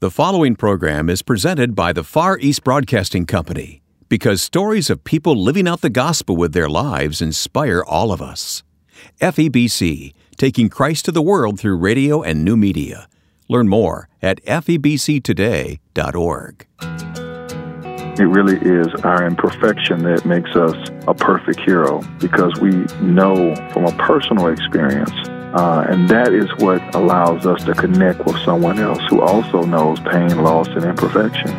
The following program is presented by the Far East Broadcasting Company because stories of people living out the gospel with their lives inspire all of us. FEBC, taking Christ to the world through radio and new media. Learn more at febctoday.org. It really is our imperfection that makes us a perfect hero because we know from a personal experience uh, and that is what allows us to connect with someone else who also knows pain, loss, and imperfection.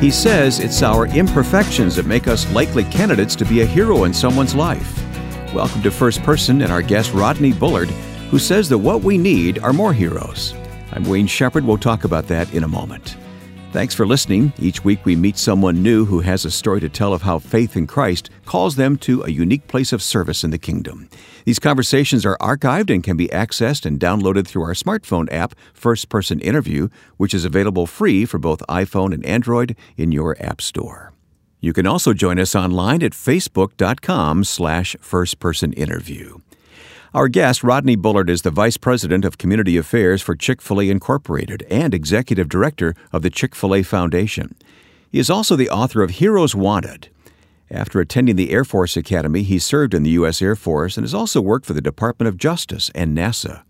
He says it's our imperfections that make us likely candidates to be a hero in someone's life. Welcome to First Person and our guest Rodney Bullard, who says that what we need are more heroes. I'm Wayne Shepherd. We'll talk about that in a moment. Thanks for listening. Each week we meet someone new who has a story to tell of how faith in Christ calls them to a unique place of service in the kingdom. These conversations are archived and can be accessed and downloaded through our smartphone app, First Person Interview, which is available free for both iPhone and Android in your app store. You can also join us online at facebook.com slash firstpersoninterview. Our guest, Rodney Bullard, is the Vice President of Community Affairs for Chick fil A Incorporated and Executive Director of the Chick fil A Foundation. He is also the author of Heroes Wanted. After attending the Air Force Academy, he served in the U.S. Air Force and has also worked for the Department of Justice and NASA.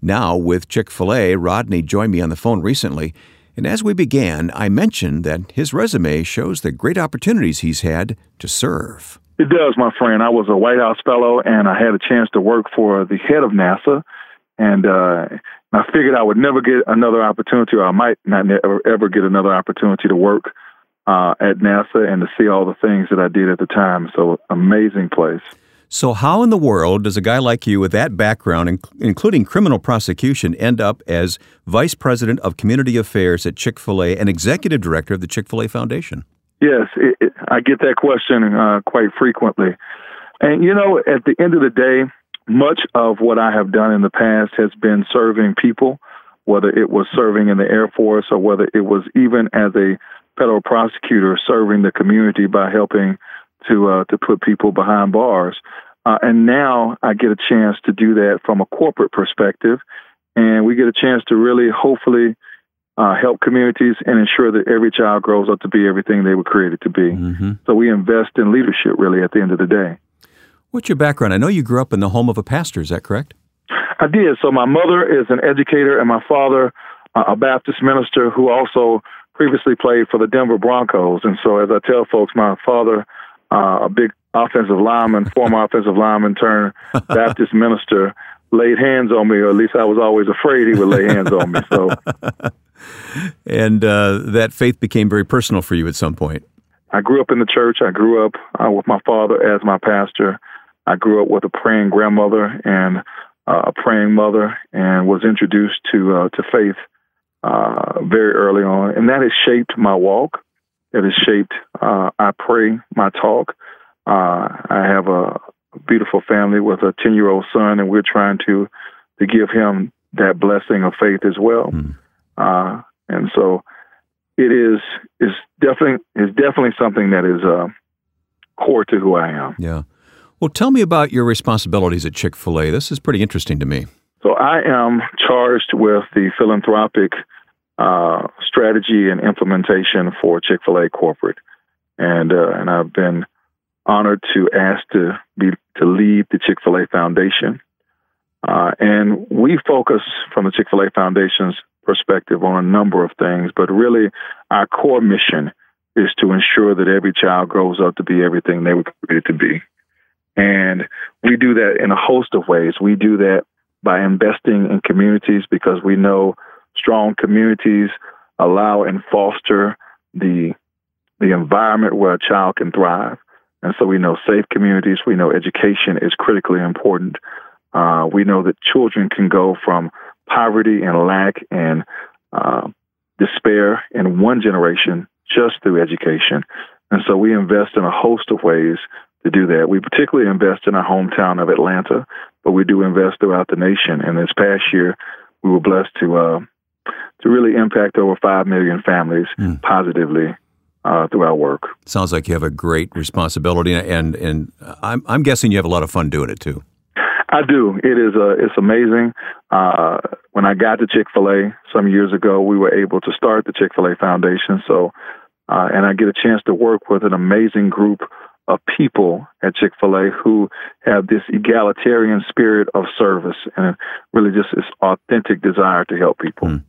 Now, with Chick fil A, Rodney joined me on the phone recently, and as we began, I mentioned that his resume shows the great opportunities he's had to serve. It does, my friend. I was a White House fellow, and I had a chance to work for the head of NASA, and uh, I figured I would never get another opportunity, or I might not ever, ever get another opportunity to work uh, at NASA and to see all the things that I did at the time. So, amazing place. So, how in the world does a guy like you with that background, including criminal prosecution, end up as Vice President of Community Affairs at Chick fil A and Executive Director of the Chick fil A Foundation? Yes, it, it, I get that question uh, quite frequently. And, you know, at the end of the day, much of what I have done in the past has been serving people, whether it was serving in the Air Force or whether it was even as a federal prosecutor serving the community by helping to uh, to put people behind bars. Uh, and now I get a chance to do that from a corporate perspective, and we get a chance to really, hopefully, uh, help communities, and ensure that every child grows up to be everything they were created to be. Mm-hmm. So we invest in leadership, really, at the end of the day. What's your background? I know you grew up in the home of a pastor. Is that correct? I did. So my mother is an educator, and my father, uh, a Baptist minister who also previously played for the Denver Broncos. And so, as I tell folks, my father, uh, a big offensive lineman, former offensive lineman turned Baptist minister, laid hands on me, or at least I was always afraid he would lay hands on me. So and uh, that faith became very personal for you at some point. I grew up in the church. I grew up uh, with my father as my pastor. I grew up with a praying grandmother and uh, a praying mother, and was introduced to uh, to faith uh, very early on, and that has shaped my walk. It has shaped uh, I pray my talk. I have a beautiful family with a ten year old son, and we're trying to to give him that blessing of faith as well. Mm. Uh, and so it is is definitely is definitely something that is uh, core to who I am. Yeah. Well, tell me about your responsibilities at Chick Fil A. This is pretty interesting to me. So I am charged with the philanthropic uh, strategy and implementation for Chick Fil A corporate, and uh, and I've been honored to ask to be to lead the Chick Fil A Foundation. Uh, and we focus from the Chick fil A Foundation's perspective on a number of things, but really our core mission is to ensure that every child grows up to be everything they were created to be. And we do that in a host of ways. We do that by investing in communities because we know strong communities allow and foster the the environment where a child can thrive. And so we know safe communities, we know education is critically important. Uh, we know that children can go from poverty and lack and uh, despair in one generation just through education. And so we invest in a host of ways to do that. We particularly invest in our hometown of Atlanta, but we do invest throughout the nation. And this past year, we were blessed to uh, to really impact over five million families mm. positively uh, through our work. Sounds like you have a great responsibility, and and I'm I'm guessing you have a lot of fun doing it too. I do. It is uh, it's amazing. Uh, when I got to Chick Fil A some years ago, we were able to start the Chick Fil A Foundation. So, uh, and I get a chance to work with an amazing group of people at Chick Fil A who have this egalitarian spirit of service and really just this authentic desire to help people. Mm.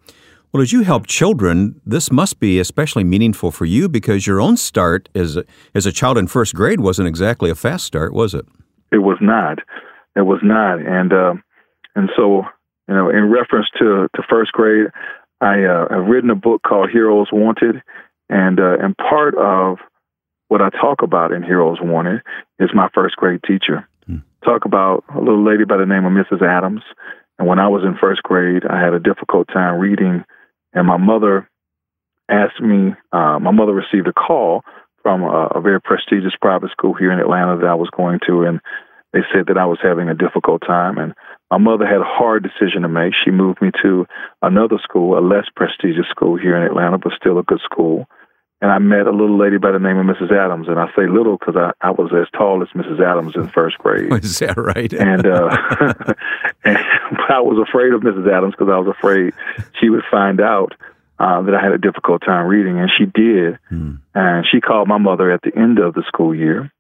Well, as you help children, this must be especially meaningful for you because your own start as a, as a child in first grade wasn't exactly a fast start, was it? It was not. It was not, and uh, and so you know, in reference to to first grade, I uh, have written a book called Heroes Wanted, and uh, and part of what I talk about in Heroes Wanted is my first grade teacher. Hmm. Talk about a little lady by the name of Mrs. Adams, and when I was in first grade, I had a difficult time reading, and my mother asked me. Uh, my mother received a call from a, a very prestigious private school here in Atlanta that I was going to, and they said that I was having a difficult time, and my mother had a hard decision to make. She moved me to another school, a less prestigious school here in Atlanta, but still a good school. And I met a little lady by the name of Mrs. Adams, and I say little because I, I was as tall as Mrs. Adams in first grade. Is that right? and, uh, and I was afraid of Mrs. Adams because I was afraid she would find out uh, that I had a difficult time reading, and she did. Hmm. And she called my mother at the end of the school year,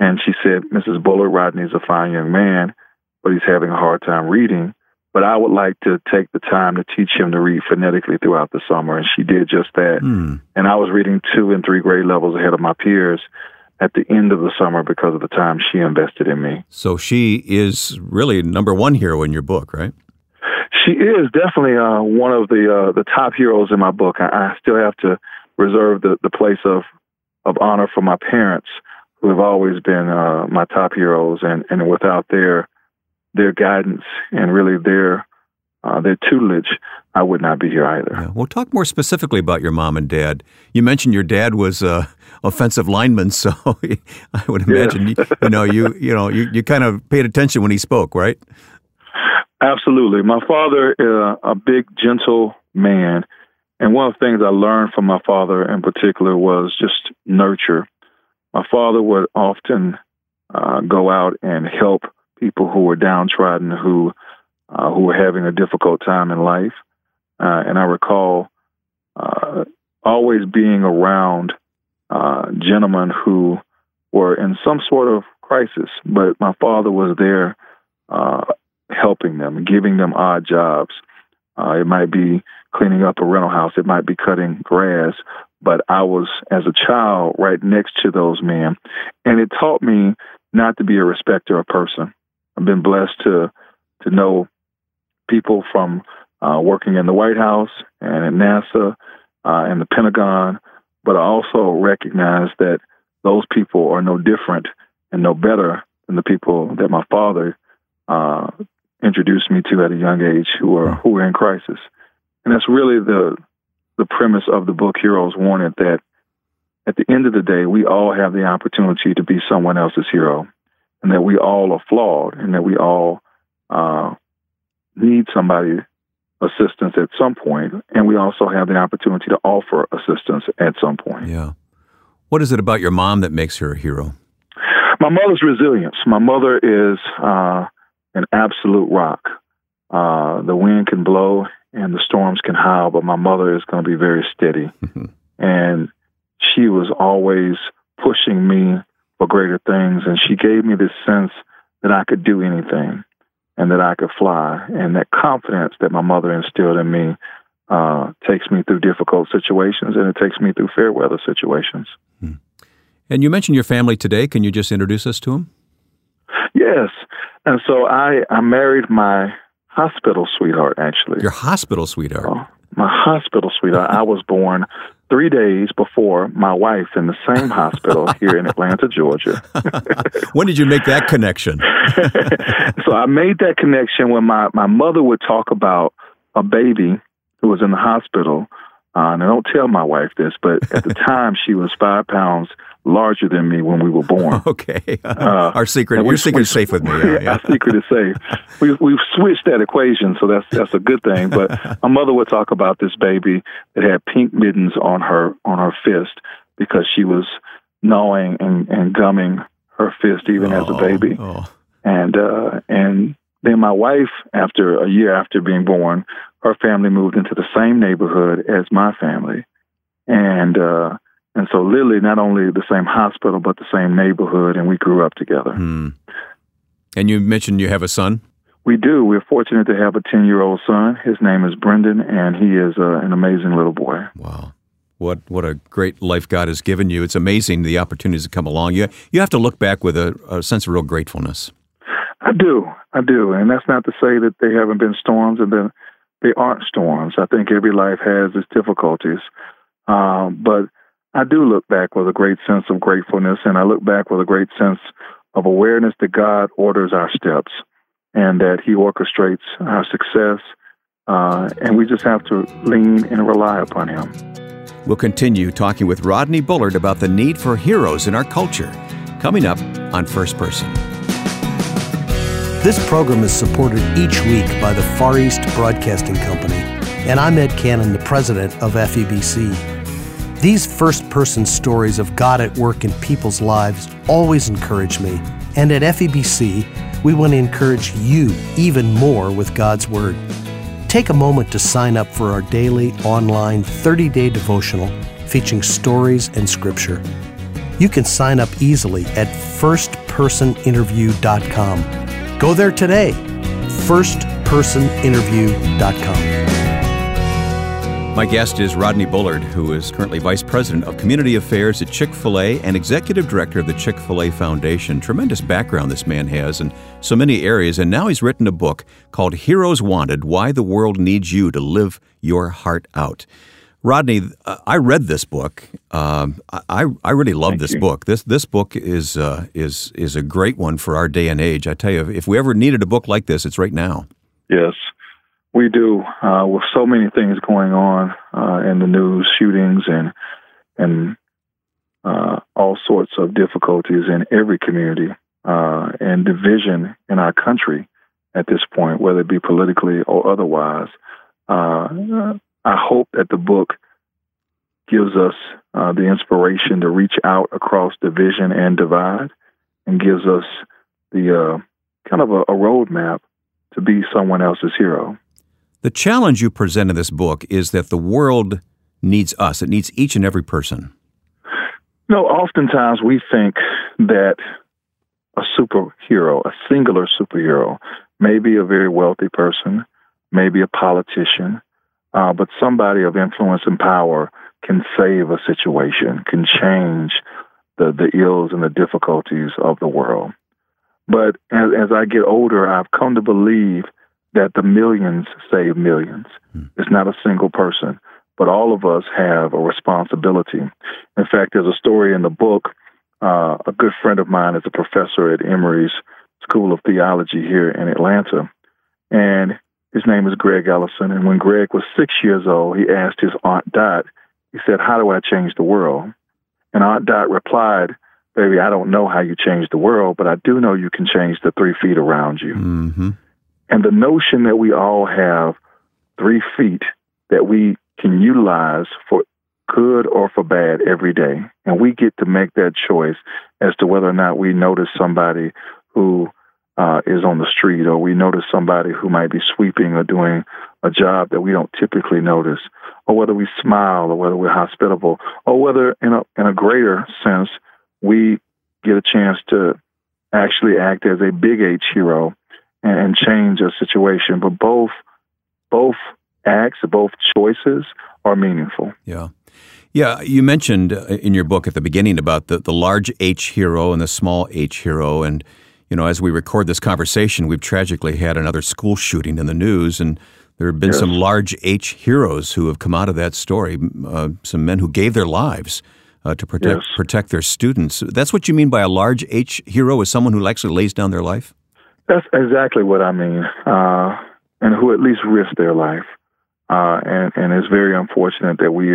and she said, Mrs. Bullard, Rodney's a fine young man, but he's having a hard time reading. But I would like to take the time to teach him to read phonetically throughout the summer. And she did just that. Mm. And I was reading two and three grade levels ahead of my peers at the end of the summer because of the time she invested in me. So she is really number one hero in your book, right? She is definitely uh, one of the uh, the top heroes in my book. I, I still have to reserve the, the place of of honor for my parents who have always been uh, my top heroes, and, and without their their guidance and really their uh, their tutelage, I would not be here either. Yeah. Well, talk more specifically about your mom and dad. You mentioned your dad was a offensive lineman, so I would imagine yeah. you, you, know you you know you, you kind of paid attention when he spoke, right? Absolutely. My father is a big, gentle man, and one of the things I learned from my father in particular was just nurture my father would often uh, go out and help people who were downtrodden, who uh, who were having a difficult time in life. Uh, and I recall uh, always being around uh, gentlemen who were in some sort of crisis, but my father was there uh, helping them, giving them odd jobs. it might be cleaning up a rental house, it might be cutting grass, but I was, as a child, right next to those men. And it taught me not to be a respecter of person. I've been blessed to to know people from uh, working in the White House and at NASA uh, and the Pentagon, but I also recognize that those people are no different and no better than the people that my father uh, introduced me to at a young age who are who were in crisis. And that's really the the premise of the book Heroes Wanted that at the end of the day, we all have the opportunity to be someone else's hero, and that we all are flawed, and that we all uh, need somebody assistance at some point, and we also have the opportunity to offer assistance at some point. Yeah. What is it about your mom that makes her a hero? My mother's resilience. My mother is uh, an absolute rock. Uh, the wind can blow and the storms can howl, but my mother is going to be very steady. and she was always pushing me for greater things. And she gave me this sense that I could do anything and that I could fly. And that confidence that my mother instilled in me uh, takes me through difficult situations and it takes me through fair weather situations. Hmm. And you mentioned your family today. Can you just introduce us to them? Yes. And so I, I married my hospital sweetheart, actually. Your hospital sweetheart? Oh, my hospital sweetheart. I was born three days before my wife in the same hospital here in Atlanta, Georgia. when did you make that connection? so I made that connection when my, my mother would talk about a baby who was in the hospital. Uh, and I don't tell my wife this, but at the time she was five pounds larger than me when we were born. Okay, uh, our secret, your secret is safe with me. Yeah, yeah. Our secret is safe. We we've switched that equation, so that's that's a good thing. But my mother would talk about this baby that had pink mittens on her on her fist, because she was gnawing and, and gumming her fist even oh, as a oh, baby. Oh. And uh, and then my wife, after a year after being born, her family moved into the same neighborhood as my family, and uh, and so Lily, not only the same hospital but the same neighborhood, and we grew up together. Hmm. And you mentioned you have a son. We do. We're fortunate to have a ten-year-old son. His name is Brendan, and he is uh, an amazing little boy. Wow what what a great life God has given you. It's amazing the opportunities that come along. You you have to look back with a, a, sense of real gratefulness. I do, I do, and that's not to say that they haven't been storms and then they aren't storms. I think every life has its difficulties, um, but I do look back with a great sense of gratefulness, and I look back with a great sense of awareness that God orders our steps and that He orchestrates our success, uh, and we just have to lean and rely upon Him. We'll continue talking with Rodney Bullard about the need for heroes in our culture, coming up on First Person. This program is supported each week by the Far East Broadcasting Company, and I'm Ed Cannon, the president of FEBC. These first person stories of God at work in people's lives always encourage me, and at FEBC, we want to encourage you even more with God's Word. Take a moment to sign up for our daily online 30 day devotional featuring stories and scripture. You can sign up easily at firstpersoninterview.com. Go there today. firstpersoninterview.com. My guest is Rodney Bullard, who is currently Vice President of Community Affairs at Chick fil A and Executive Director of the Chick fil A Foundation. Tremendous background this man has in so many areas, and now he's written a book called Heroes Wanted Why the World Needs You to Live Your Heart Out. Rodney, uh, I read this book. Um, I I really love Thank this you. book. This this book is uh, is is a great one for our day and age. I tell you, if we ever needed a book like this, it's right now. Yes, we do uh, with so many things going on uh, in the news, shootings and and uh, all sorts of difficulties in every community uh, and division in our country at this point, whether it be politically or otherwise. Uh, I hope that the book gives us uh, the inspiration to reach out across division and divide, and gives us the kind of a, a roadmap to be someone else's hero. The challenge you present in this book is that the world needs us, it needs each and every person. no, oftentimes we think that a superhero, a singular superhero, may be a very wealthy person, maybe a politician, uh, but somebody of influence and power can save a situation, can change the, the ills and the difficulties of the world. But as, as I get older, I've come to believe that the millions save millions. Mm. It's not a single person, but all of us have a responsibility. In fact, there's a story in the book. Uh, a good friend of mine is a professor at Emory's School of Theology here in Atlanta, and his name is Greg Ellison. And when Greg was six years old, he asked his Aunt Dot, he said, How do I change the world? And Aunt Dot replied, Baby, I don't know how you change the world, but I do know you can change the three feet around you. Mm-hmm. And the notion that we all have three feet that we can utilize for good or for bad every day. And we get to make that choice as to whether or not we notice somebody who uh, is on the street or we notice somebody who might be sweeping or doing a job that we don't typically notice, or whether we smile or whether we're hospitable, or whether in a, in a greater sense, we get a chance to actually act as a big H hero and change a situation. But both both acts, both choices are meaningful. Yeah. Yeah, you mentioned uh, in your book at the beginning about the, the large H hero and the small H hero. And, you know, as we record this conversation, we've tragically had another school shooting in the news. And there have been yes. some large H heroes who have come out of that story, uh, some men who gave their lives uh, to protect, yes. protect their students. That's what you mean by a large H hero, is someone who actually lays down their life? That's exactly what I mean, uh, and who at least risk their life. Uh, and, and it's very unfortunate that we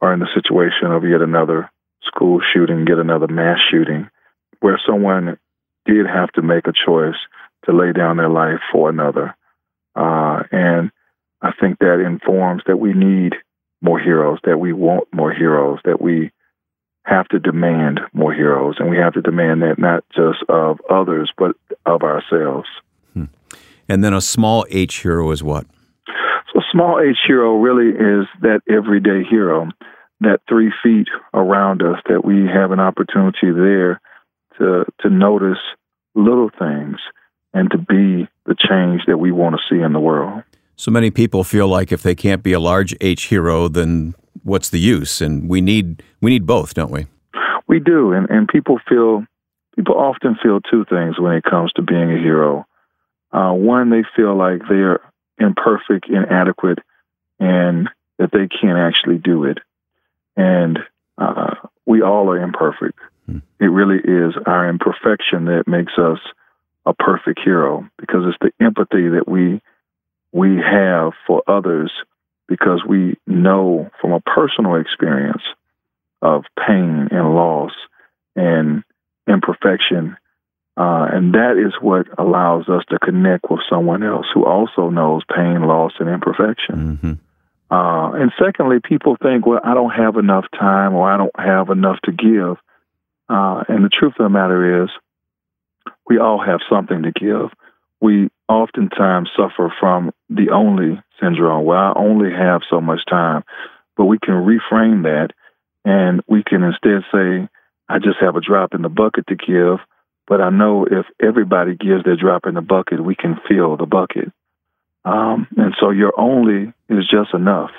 are in the situation of yet another school shooting, yet another mass shooting, where someone did have to make a choice to lay down their life for another. Uh, and I think that informs that we need more heroes, that we want more heroes, that we have to demand more heroes, and we have to demand that not just of others, but of ourselves. Hmm. And then a small H hero is what? So, small H hero really is that everyday hero, that three feet around us, that we have an opportunity there to to notice little things and to be the change that we want to see in the world. So many people feel like if they can't be a large H hero, then what's the use? And we need we need both, don't we? We do, and and people feel people often feel two things when it comes to being a hero. Uh, one, they feel like they're imperfect, inadequate, and that they can't actually do it. And uh, we all are imperfect. Hmm. It really is our imperfection that makes us a perfect hero because it's the empathy that we we have for others because we know from a personal experience of pain and loss and imperfection. Uh, and that is what allows us to connect with someone else who also knows pain, loss, and imperfection. Mm-hmm. Uh, and secondly, people think, well, I don't have enough time or I don't have enough to give. Uh, and the truth of the matter is, we all have something to give. We oftentimes suffer from the only syndrome where I only have so much time, but we can reframe that and we can instead say, I just have a drop in the bucket to give, but I know if everybody gives their drop in the bucket, we can fill the bucket. Um, and so your only is just enough.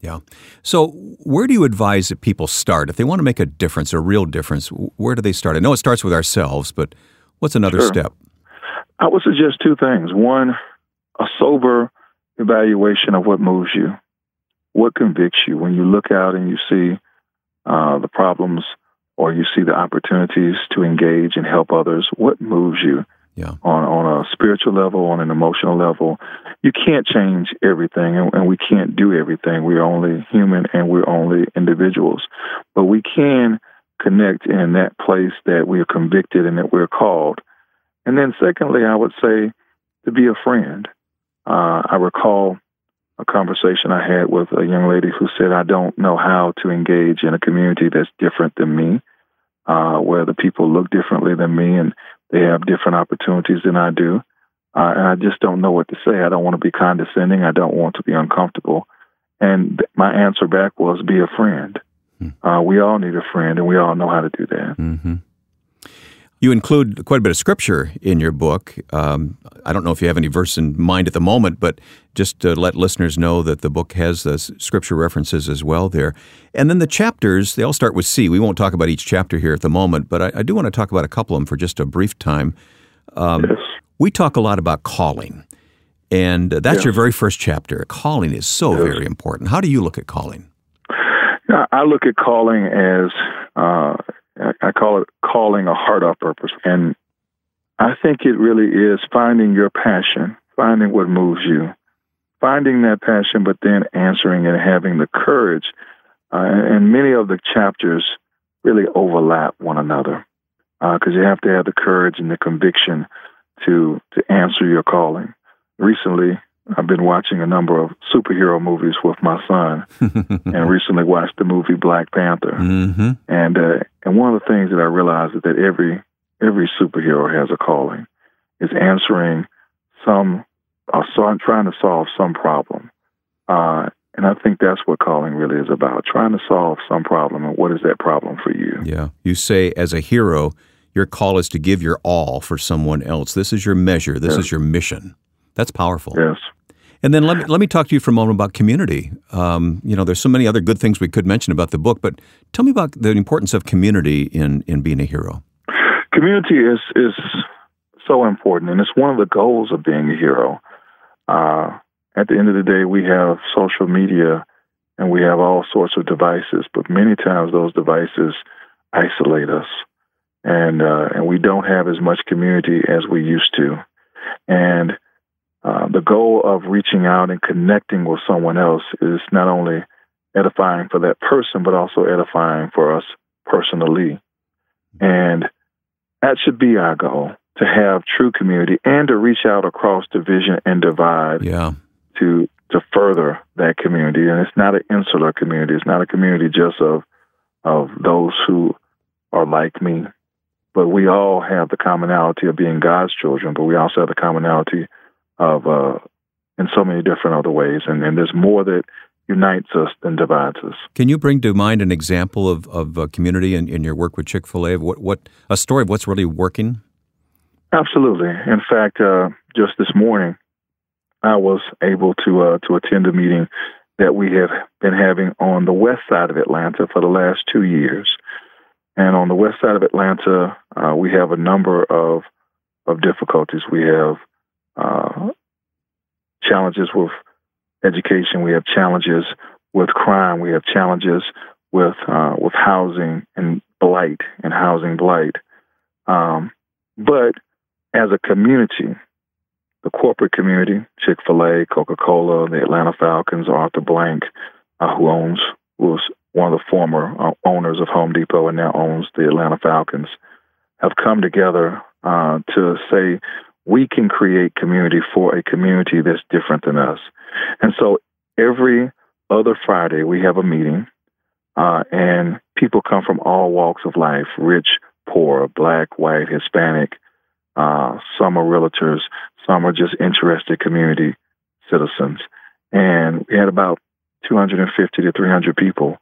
Yeah. So, where do you advise that people start if they want to make a difference, a real difference? Where do they start? I know it starts with ourselves, but what's another sure. step? I would suggest two things. One, a sober evaluation of what moves you, what convicts you when you look out and you see uh, the problems or you see the opportunities to engage and help others. What moves you? Yeah. On on a spiritual level, on an emotional level, you can't change everything, and, and we can't do everything. We're only human, and we're only individuals, but we can connect in that place that we are convicted and that we're called. And then, secondly, I would say to be a friend. Uh, I recall a conversation I had with a young lady who said, I don't know how to engage in a community that's different than me, uh, where the people look differently than me and they have different opportunities than I do. Uh, and I just don't know what to say. I don't want to be condescending. I don't want to be uncomfortable. And my answer back was, be a friend. Mm-hmm. Uh, we all need a friend, and we all know how to do that. Mm-hmm. You include quite a bit of scripture in your book. Um, I don't know if you have any verse in mind at the moment, but just to let listeners know that the book has the scripture references as well there. And then the chapters, they all start with C. We won't talk about each chapter here at the moment, but I, I do want to talk about a couple of them for just a brief time. Um, yes. We talk a lot about calling, and that's yes. your very first chapter. Calling is so yes. very important. How do you look at calling? I look at calling as uh, I call it calling a heart of purpose. And I think it really is finding your passion, finding what moves you, finding that passion, but then answering and having the courage. Uh, and many of the chapters really overlap one another because uh, you have to have the courage and the conviction to to answer your calling. Recently, I've been watching a number of superhero movies with my son, and recently watched the movie Black Panther. Mm-hmm. And uh, and one of the things that I realized is that every every superhero has a calling, is answering some, uh, so trying to solve some problem. Uh, and I think that's what calling really is about: trying to solve some problem. And what is that problem for you? Yeah, you say as a hero, your call is to give your all for someone else. This is your measure. This yes. is your mission. That's powerful. Yes. And then let me, let me talk to you for a moment about community. Um, you know, there's so many other good things we could mention about the book, but tell me about the importance of community in, in being a hero. Community is, is so important, and it's one of the goals of being a hero. Uh, at the end of the day, we have social media and we have all sorts of devices, but many times those devices isolate us, and uh, and we don't have as much community as we used to. And uh, the goal of reaching out and connecting with someone else is not only edifying for that person, but also edifying for us personally. And that should be our goal to have true community and to reach out across division and divide yeah. to to further that community. And it's not an insular community. It's not a community just of of those who are like me. But we all have the commonality of being God's children, but we also have the commonality of uh, in so many different other ways. And, and there's more that unites us than divides us. Can you bring to mind an example of, of a community in, in your work with Chick fil A? What, what, a story of what's really working? Absolutely. In fact, uh, just this morning, I was able to uh, to attend a meeting that we have been having on the west side of Atlanta for the last two years. And on the west side of Atlanta, uh, we have a number of of difficulties. We have uh, challenges with education. We have challenges with crime. We have challenges with uh, with housing and blight and housing blight. Um, but as a community, the corporate community, Chick Fil A, Coca Cola, the Atlanta Falcons, Arthur Blank, uh, who owns was one of the former uh, owners of Home Depot and now owns the Atlanta Falcons, have come together uh, to say we can create community for a community that's different than us. And so every other Friday, we have a meeting, uh, and people come from all walks of life rich, poor, black, white, Hispanic. Uh, some are realtors, some are just interested community citizens. And we had about 250 to 300 people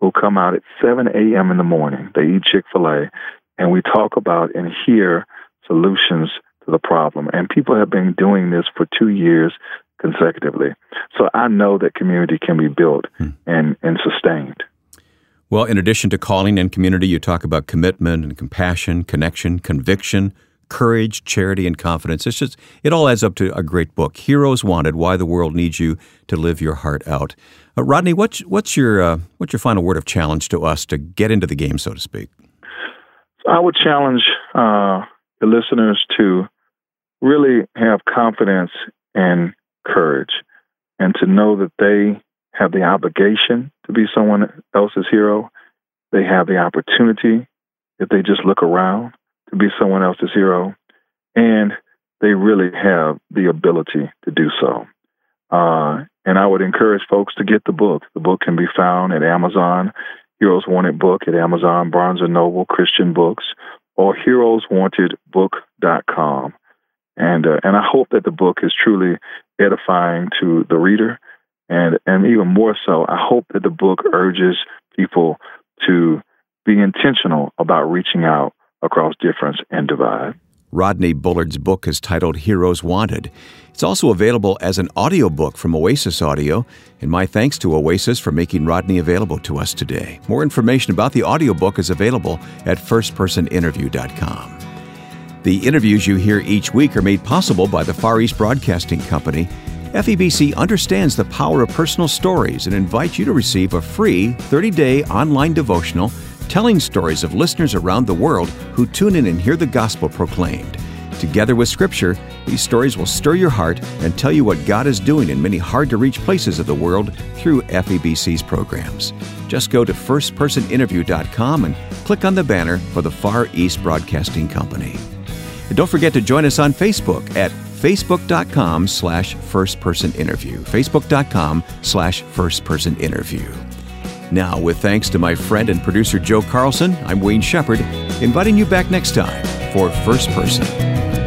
who come out at 7 a.m. in the morning. They eat Chick fil A, and we talk about and hear solutions to the problem. And people have been doing this for two years consecutively. So I know that community can be built hmm. and, and sustained. Well, in addition to calling and community, you talk about commitment and compassion, connection, conviction, courage, charity, and confidence. It's just, it all adds up to a great book. Heroes Wanted Why the World Needs You to Live Your Heart Out. Uh, Rodney, what's, what's, your, uh, what's your final word of challenge to us to get into the game, so to speak? I would challenge uh, the listeners to really have confidence and courage and to know that they have the obligation to be someone else's hero. They have the opportunity, if they just look around, to be someone else's hero. And they really have the ability to do so. Uh, and I would encourage folks to get the book. The book can be found at Amazon, Heroes Wanted Book at Amazon, Barnes and Noble, Christian Books, or heroeswantedbook.com. And uh, and I hope that the book is truly edifying to the reader, and and even more so, I hope that the book urges people to be intentional about reaching out across difference and divide. Rodney Bullard's book is titled Heroes Wanted. It's also available as an audiobook from Oasis Audio, and my thanks to Oasis for making Rodney available to us today. More information about the audiobook is available at firstpersoninterview.com. The interviews you hear each week are made possible by the Far East Broadcasting Company. FEBC understands the power of personal stories and invites you to receive a free 30 day online devotional telling stories of listeners around the world who tune in and hear the gospel proclaimed. Together with Scripture, these stories will stir your heart and tell you what God is doing in many hard to reach places of the world through FEBC's programs. Just go to firstpersoninterview.com and click on the banner for the Far East Broadcasting Company. And don't forget to join us on Facebook at facebook.com slash firstpersoninterview. Facebook.com slash firstpersoninterview. Now, with thanks to my friend and producer Joe Carlson, I'm Wayne Shepherd, inviting you back next time for First Person.